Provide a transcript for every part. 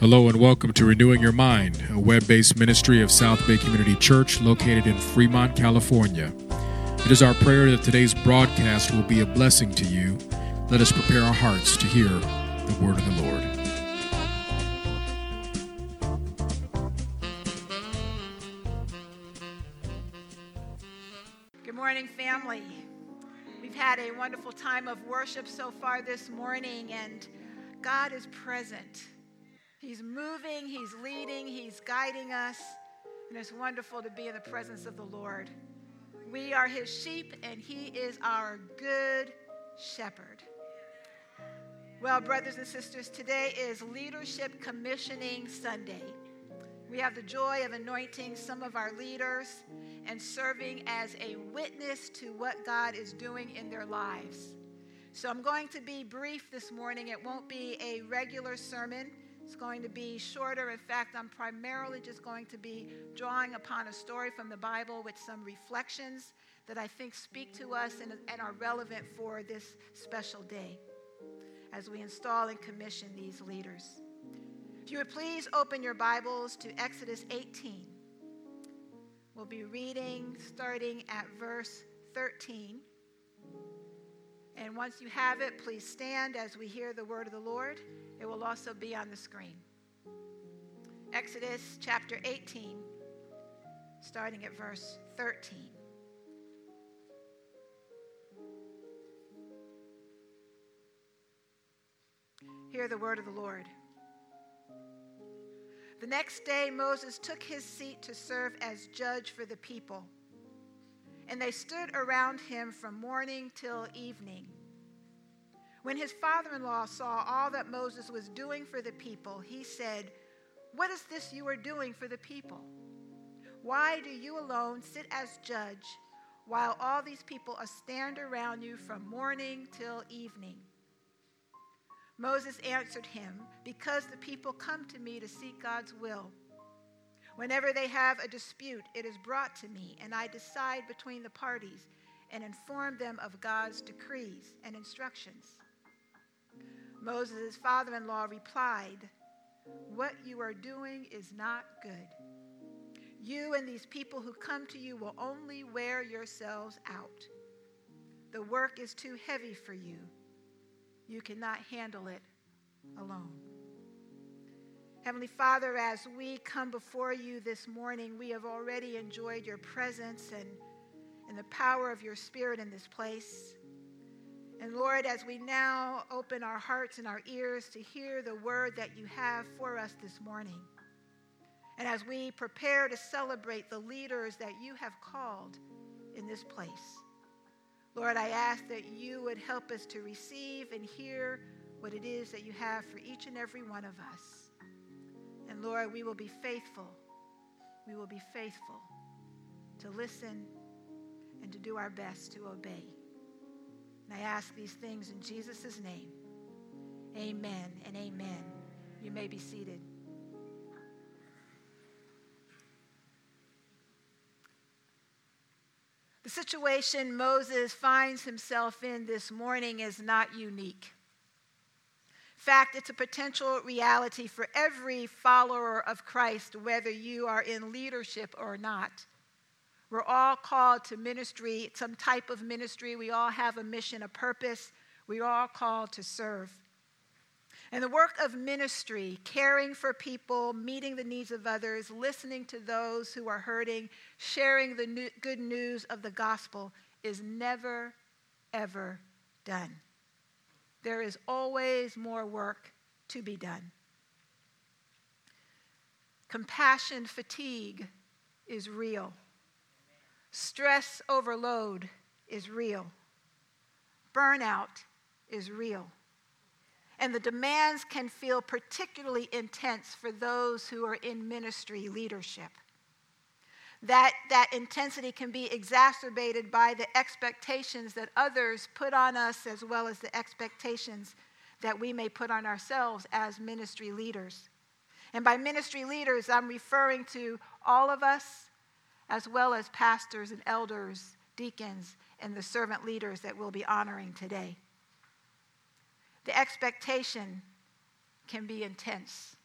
Hello and welcome to Renewing Your Mind, a web based ministry of South Bay Community Church located in Fremont, California. It is our prayer that today's broadcast will be a blessing to you. Let us prepare our hearts to hear the word of the Lord. Good morning, family. We've had a wonderful time of worship so far this morning, and God is present. He's moving, He's leading, He's guiding us, and it's wonderful to be in the presence of the Lord. We are His sheep, and He is our good shepherd. Well, brothers and sisters, today is Leadership Commissioning Sunday. We have the joy of anointing some of our leaders and serving as a witness to what God is doing in their lives. So I'm going to be brief this morning. It won't be a regular sermon. It's going to be shorter. In fact, I'm primarily just going to be drawing upon a story from the Bible with some reflections that I think speak to us and, and are relevant for this special day as we install and commission these leaders. If you would please open your Bibles to Exodus 18. We'll be reading starting at verse 13. And once you have it, please stand as we hear the word of the Lord. It will also be on the screen. Exodus chapter 18, starting at verse 13. Hear the word of the Lord. The next day, Moses took his seat to serve as judge for the people. And they stood around him from morning till evening. When his father in law saw all that Moses was doing for the people, he said, What is this you are doing for the people? Why do you alone sit as judge while all these people stand around you from morning till evening? Moses answered him, Because the people come to me to seek God's will. Whenever they have a dispute, it is brought to me, and I decide between the parties and inform them of God's decrees and instructions. Moses' father in law replied, What you are doing is not good. You and these people who come to you will only wear yourselves out. The work is too heavy for you. You cannot handle it alone. Heavenly Father, as we come before you this morning, we have already enjoyed your presence and, and the power of your Spirit in this place. And Lord, as we now open our hearts and our ears to hear the word that you have for us this morning, and as we prepare to celebrate the leaders that you have called in this place, Lord, I ask that you would help us to receive and hear what it is that you have for each and every one of us. And Lord, we will be faithful. We will be faithful to listen and to do our best to obey. And I ask these things in Jesus' name. Amen and amen. You may be seated. The situation Moses finds himself in this morning is not unique. Fact, it's a potential reality for every follower of Christ, whether you are in leadership or not. We're all called to ministry, some type of ministry. We all have a mission, a purpose. We're all called to serve. And the work of ministry, caring for people, meeting the needs of others, listening to those who are hurting, sharing the new, good news of the gospel, is never, ever done. There is always more work to be done. Compassion fatigue is real. Stress overload is real. Burnout is real. And the demands can feel particularly intense for those who are in ministry leadership. That, that intensity can be exacerbated by the expectations that others put on us, as well as the expectations that we may put on ourselves as ministry leaders. And by ministry leaders, I'm referring to all of us as well as pastors and elders, deacons, and the servant leaders that we'll be honoring today. The expectation can be intense.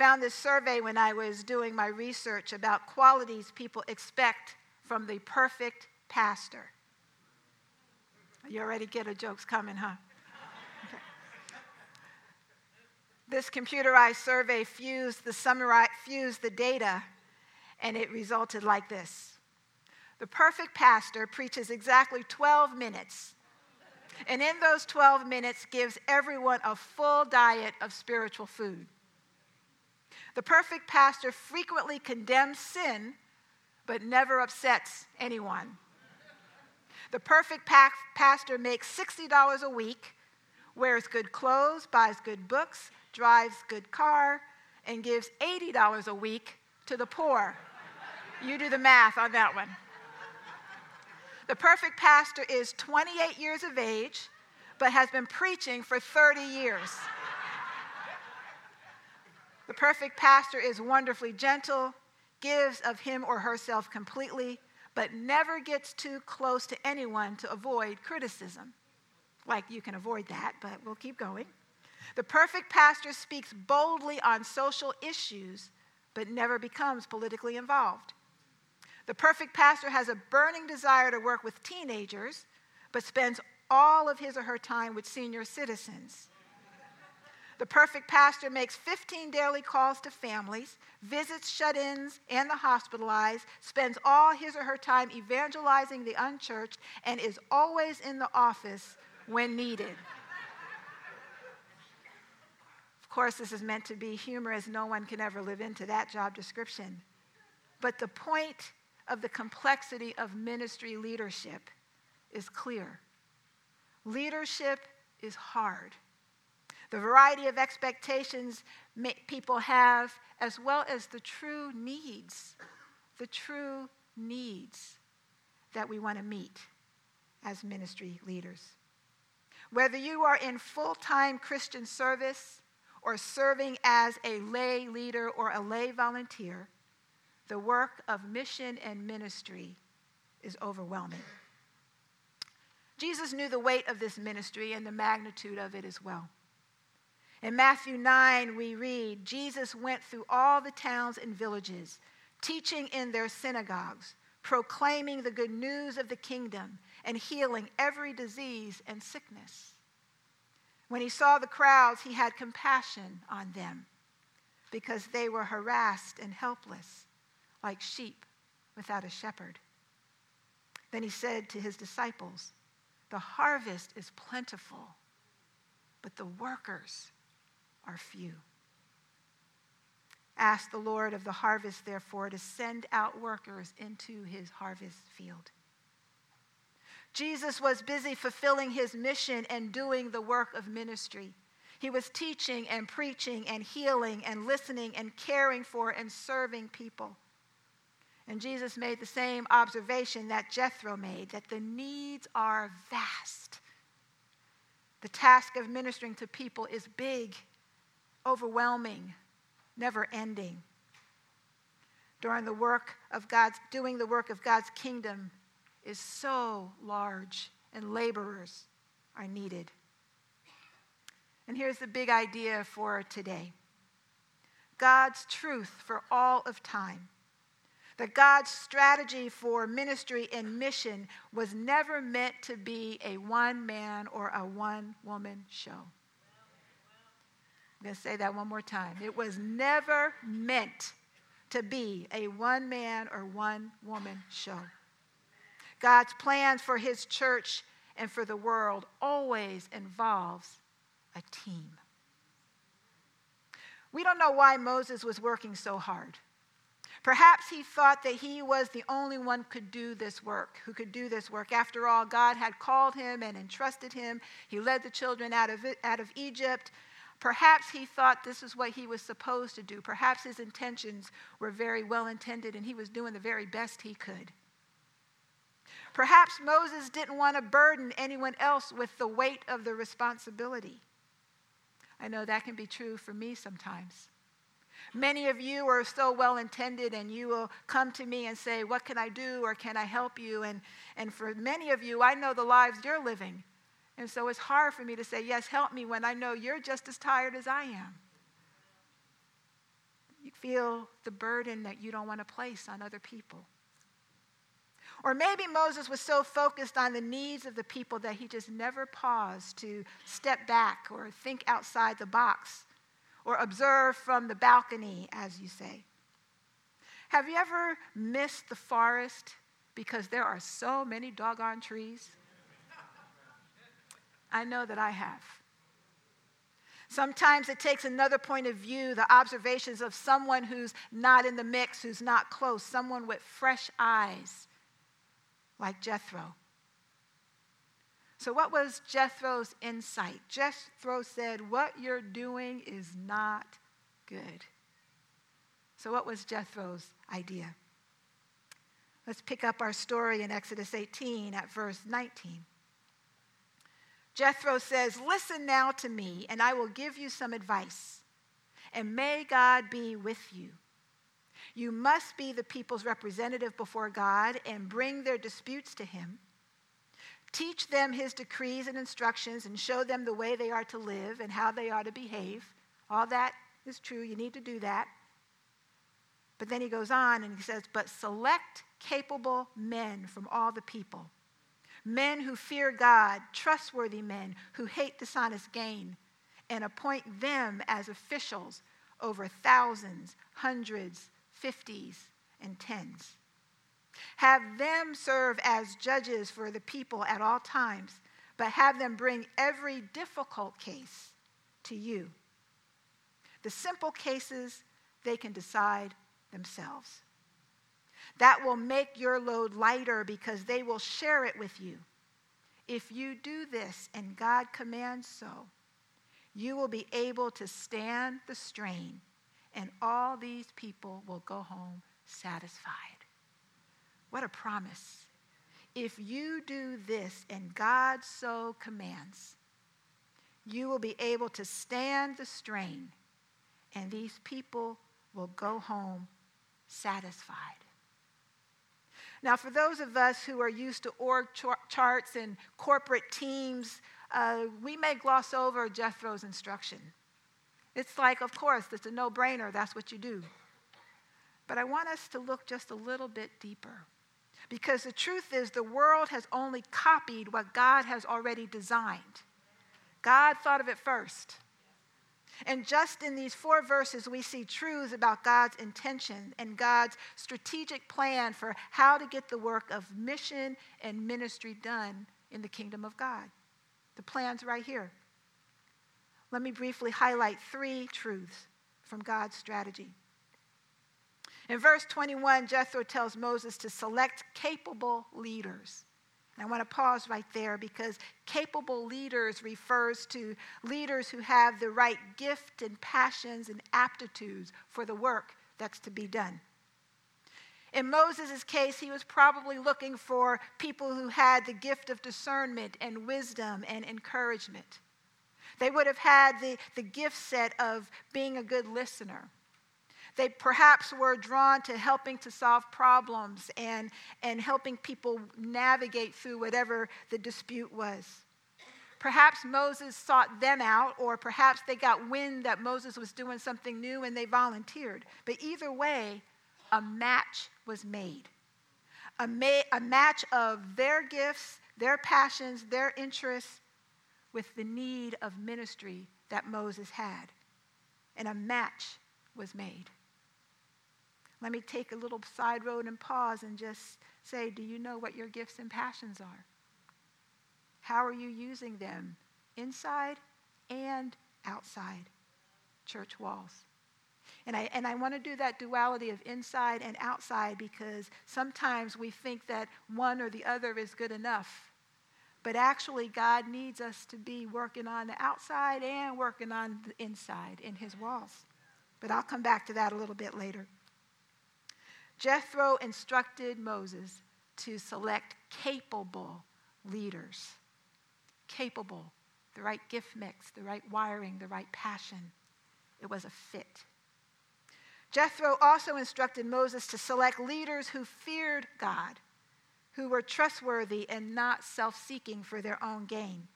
Found this survey when I was doing my research about qualities people expect from the perfect pastor. You already get a joke's coming, huh? This computerized survey fused the, summari- fused the data, and it resulted like this The perfect pastor preaches exactly 12 minutes, and in those 12 minutes gives everyone a full diet of spiritual food. The perfect pastor frequently condemns sin, but never upsets anyone. The perfect pa- pastor makes $60 a week, wears good clothes, buys good books, drives good car, and gives $80 a week to the poor. You do the math on that one. The perfect pastor is 28 years of age, but has been preaching for 30 years. The perfect pastor is wonderfully gentle, gives of him or herself completely, but never gets too close to anyone to avoid criticism. Like you can avoid that, but we'll keep going. The perfect pastor speaks boldly on social issues, but never becomes politically involved. The perfect pastor has a burning desire to work with teenagers, but spends all of his or her time with senior citizens. The perfect pastor makes 15 daily calls to families, visits shut ins and the hospitalized, spends all his or her time evangelizing the unchurched, and is always in the office when needed. of course, this is meant to be humorous. No one can ever live into that job description. But the point of the complexity of ministry leadership is clear. Leadership is hard the variety of expectations people have, as well as the true needs, the true needs that we want to meet as ministry leaders. Whether you are in full time Christian service or serving as a lay leader or a lay volunteer, the work of mission and ministry is overwhelming. Jesus knew the weight of this ministry and the magnitude of it as well. In Matthew 9, we read Jesus went through all the towns and villages, teaching in their synagogues, proclaiming the good news of the kingdom, and healing every disease and sickness. When he saw the crowds, he had compassion on them because they were harassed and helpless, like sheep without a shepherd. Then he said to his disciples, The harvest is plentiful, but the workers are few. Ask the Lord of the harvest, therefore, to send out workers into his harvest field. Jesus was busy fulfilling his mission and doing the work of ministry. He was teaching and preaching and healing and listening and caring for and serving people. And Jesus made the same observation that Jethro made that the needs are vast. The task of ministering to people is big overwhelming, never ending. During the work of God's, doing the work of God's kingdom is so large, and laborers are needed. And here's the big idea for today God's truth for all of time. That God's strategy for ministry and mission was never meant to be a one man or a one woman show. I'm going to say that one more time. It was never meant to be a one man or one woman show. God's plans for his church and for the world always involves a team. We don't know why Moses was working so hard. Perhaps he thought that he was the only one could do this work, who could do this work. After all, God had called him and entrusted him. He led the children out of, out of Egypt. Perhaps he thought this is what he was supposed to do. Perhaps his intentions were very well intended and he was doing the very best he could. Perhaps Moses didn't want to burden anyone else with the weight of the responsibility. I know that can be true for me sometimes. Many of you are so well intended and you will come to me and say, What can I do or can I help you? And, and for many of you, I know the lives you're living. And so it's hard for me to say, Yes, help me when I know you're just as tired as I am. You feel the burden that you don't want to place on other people. Or maybe Moses was so focused on the needs of the people that he just never paused to step back or think outside the box or observe from the balcony, as you say. Have you ever missed the forest because there are so many doggone trees? I know that I have. Sometimes it takes another point of view, the observations of someone who's not in the mix, who's not close, someone with fresh eyes, like Jethro. So, what was Jethro's insight? Jethro said, What you're doing is not good. So, what was Jethro's idea? Let's pick up our story in Exodus 18 at verse 19. Jethro says, Listen now to me, and I will give you some advice, and may God be with you. You must be the people's representative before God and bring their disputes to Him. Teach them His decrees and instructions and show them the way they are to live and how they are to behave. All that is true. You need to do that. But then he goes on and he says, But select capable men from all the people men who fear God, trustworthy men who hate dishonest gain, and appoint them as officials over thousands, hundreds, fifties, and tens. Have them serve as judges for the people at all times, but have them bring every difficult case to you. The simple cases they can decide themselves. That will make your load lighter because they will share it with you. If you do this and God commands so, you will be able to stand the strain, and all these people will go home satisfied. What a promise. If you do this and God so commands, you will be able to stand the strain, and these people will go home satisfied. Now, for those of us who are used to org charts and corporate teams, uh, we may gloss over Jethro's instruction. It's like, of course, it's a no brainer, that's what you do. But I want us to look just a little bit deeper. Because the truth is, the world has only copied what God has already designed. God thought of it first. And just in these four verses, we see truths about God's intention and God's strategic plan for how to get the work of mission and ministry done in the kingdom of God. The plan's right here. Let me briefly highlight three truths from God's strategy. In verse 21, Jethro tells Moses to select capable leaders. I want to pause right there because capable leaders refers to leaders who have the right gift and passions and aptitudes for the work that's to be done. In Moses' case, he was probably looking for people who had the gift of discernment and wisdom and encouragement. They would have had the, the gift set of being a good listener they perhaps were drawn to helping to solve problems and, and helping people navigate through whatever the dispute was. Perhaps Moses sought them out, or perhaps they got wind that Moses was doing something new and they volunteered. But either way, a match was made. A, ma- a match of their gifts, their passions, their interests with the need of ministry that Moses had. And a match was made. Let me take a little side road and pause and just say, do you know what your gifts and passions are? How are you using them inside and outside church walls? And I, and I want to do that duality of inside and outside because sometimes we think that one or the other is good enough. But actually, God needs us to be working on the outside and working on the inside in His walls. But I'll come back to that a little bit later. Jethro instructed Moses to select capable leaders. Capable, the right gift mix, the right wiring, the right passion. It was a fit. Jethro also instructed Moses to select leaders who feared God, who were trustworthy and not self seeking for their own gain.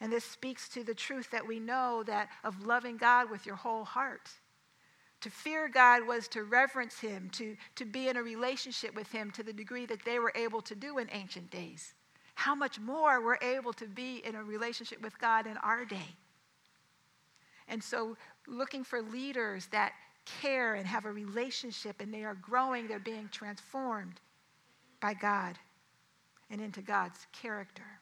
And this speaks to the truth that we know that of loving God with your whole heart To fear God was to reverence Him, to, to be in a relationship with Him to the degree that they were able to do in ancient days. How much more we're able to be in a relationship with God in our day. And so, looking for leaders that care and have a relationship and they are growing, they're being transformed by God and into God's character.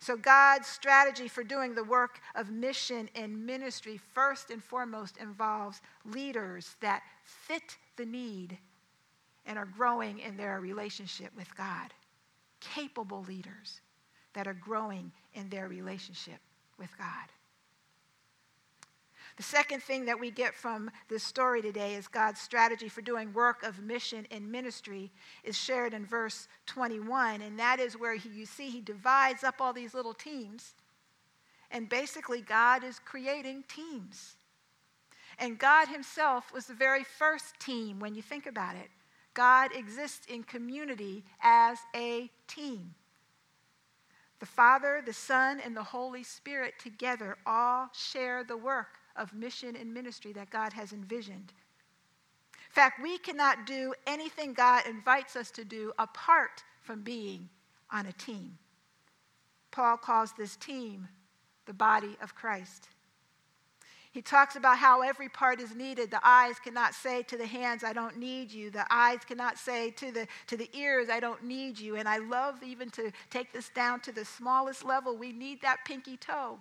So, God's strategy for doing the work of mission and ministry, first and foremost, involves leaders that fit the need and are growing in their relationship with God. Capable leaders that are growing in their relationship with God. The second thing that we get from this story today is God's strategy for doing work of mission and ministry is shared in verse 21. And that is where he, you see he divides up all these little teams. And basically, God is creating teams. And God Himself was the very first team when you think about it. God exists in community as a team. The Father, the Son, and the Holy Spirit together all share the work of mission and ministry that God has envisioned. In fact, we cannot do anything God invites us to do apart from being on a team. Paul calls this team the body of Christ. He talks about how every part is needed. The eyes cannot say to the hands, I don't need you. The eyes cannot say to the, to the ears, I don't need you. And I love even to take this down to the smallest level. We need that pinky toe.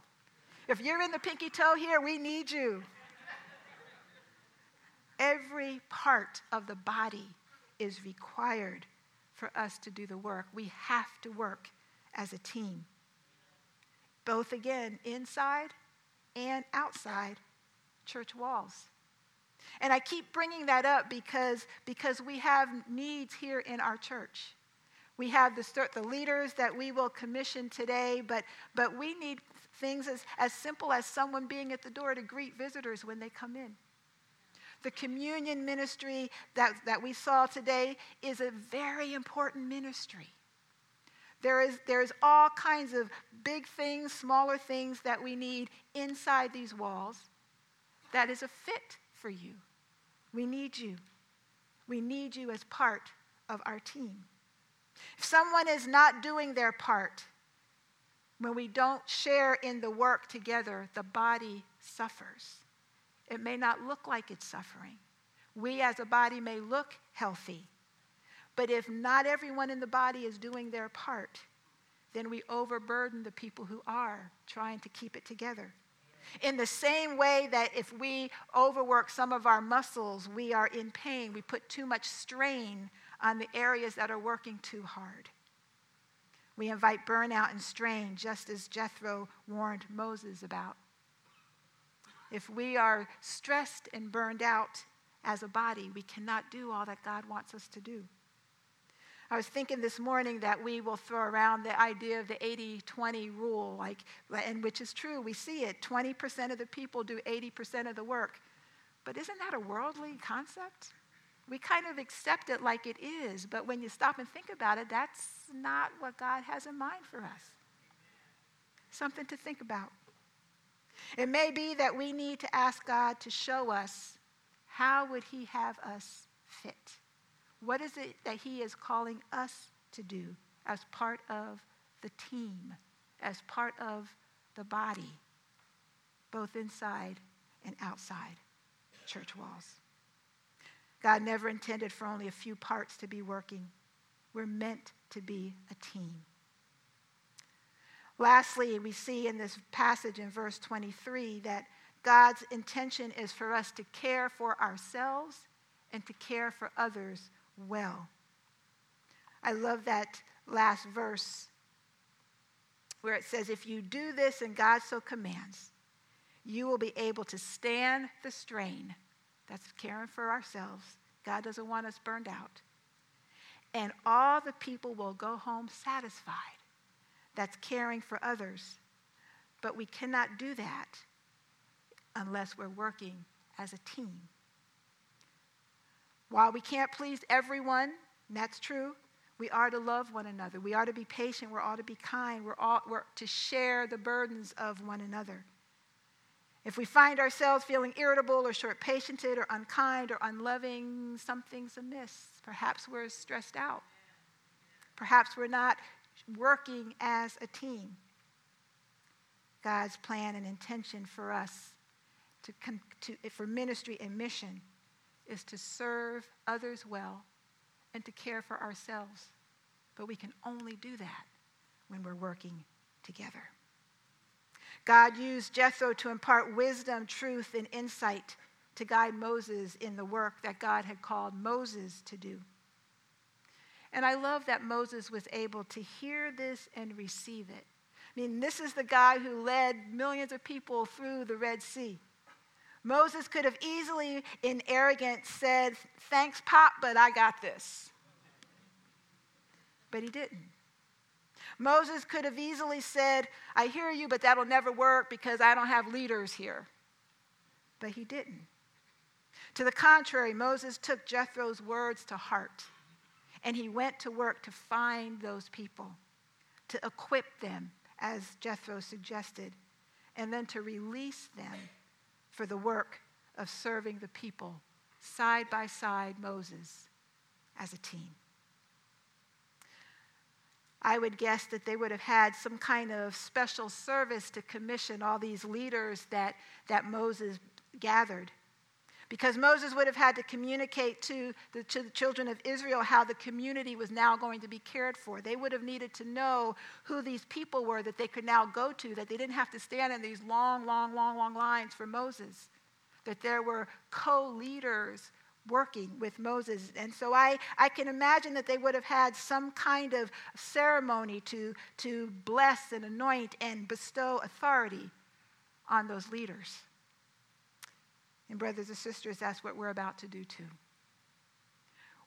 If you're in the pinky toe here, we need you. Every part of the body is required for us to do the work. We have to work as a team, both again, inside and outside church walls. And I keep bringing that up because, because we have needs here in our church. We have the, the leaders that we will commission today, but, but we need Things as, as simple as someone being at the door to greet visitors when they come in. The communion ministry that, that we saw today is a very important ministry. There is there's all kinds of big things, smaller things that we need inside these walls that is a fit for you. We need you. We need you as part of our team. If someone is not doing their part, when we don't share in the work together, the body suffers. It may not look like it's suffering. We as a body may look healthy. But if not everyone in the body is doing their part, then we overburden the people who are trying to keep it together. In the same way that if we overwork some of our muscles, we are in pain. We put too much strain on the areas that are working too hard. We invite burnout and strain, just as Jethro warned Moses about. If we are stressed and burned out as a body, we cannot do all that God wants us to do. I was thinking this morning that we will throw around the idea of the 80 20 rule, like, and which is true. We see it 20% of the people do 80% of the work. But isn't that a worldly concept? We kind of accept it like it is, but when you stop and think about it, that's not what God has in mind for us. Something to think about. It may be that we need to ask God to show us how would he have us fit? What is it that he is calling us to do as part of the team, as part of the body, both inside and outside church walls? God never intended for only a few parts to be working. We're meant to be a team. Lastly, we see in this passage in verse 23 that God's intention is for us to care for ourselves and to care for others well. I love that last verse where it says, If you do this and God so commands, you will be able to stand the strain that's caring for ourselves. God doesn't want us burned out. And all the people will go home satisfied. That's caring for others. But we cannot do that unless we're working as a team. While we can't please everyone, that's true, we are to love one another. We are to be patient. We're all to be kind. We're all we're to share the burdens of one another. If we find ourselves feeling irritable or short patiented or unkind or unloving, something's amiss. Perhaps we're stressed out. Perhaps we're not working as a team. God's plan and intention for us to, to, for ministry and mission is to serve others well and to care for ourselves. But we can only do that when we're working together. God used Jethro to impart wisdom, truth, and insight to guide Moses in the work that God had called Moses to do. And I love that Moses was able to hear this and receive it. I mean, this is the guy who led millions of people through the Red Sea. Moses could have easily, in arrogance, said, Thanks, Pop, but I got this. But he didn't. Moses could have easily said, I hear you, but that'll never work because I don't have leaders here. But he didn't. To the contrary, Moses took Jethro's words to heart and he went to work to find those people, to equip them, as Jethro suggested, and then to release them for the work of serving the people side by side Moses as a team. I would guess that they would have had some kind of special service to commission all these leaders that, that Moses gathered. Because Moses would have had to communicate to the, to the children of Israel how the community was now going to be cared for. They would have needed to know who these people were that they could now go to, that they didn't have to stand in these long, long, long, long lines for Moses, that there were co leaders working with Moses. And so I, I can imagine that they would have had some kind of ceremony to, to bless and anoint and bestow authority on those leaders. And, brothers and sisters, that's what we're about to do too.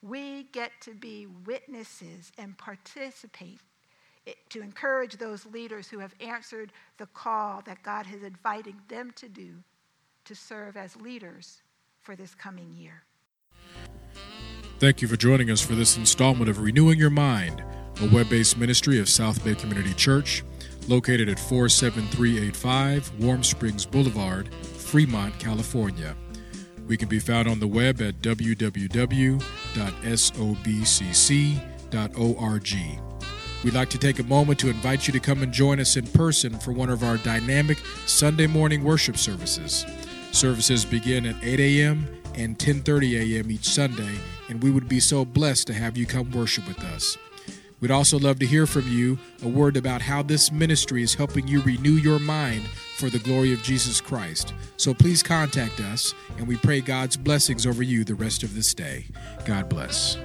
We get to be witnesses and participate eh, to encourage those leaders who have answered the call that God has invited them to do to serve as leaders for this coming year. Thank you for joining us for this installment of Renewing Your Mind, a web based ministry of South Bay Community Church, located at 47385 Warm Springs Boulevard, Fremont, California. We can be found on the web at www.sobcc.org. We'd like to take a moment to invite you to come and join us in person for one of our dynamic Sunday morning worship services. Services begin at 8 a.m. and 10:30 a.m. each Sunday, and we would be so blessed to have you come worship with us. We'd also love to hear from you a word about how this ministry is helping you renew your mind for the glory of Jesus Christ. So please contact us, and we pray God's blessings over you the rest of this day. God bless.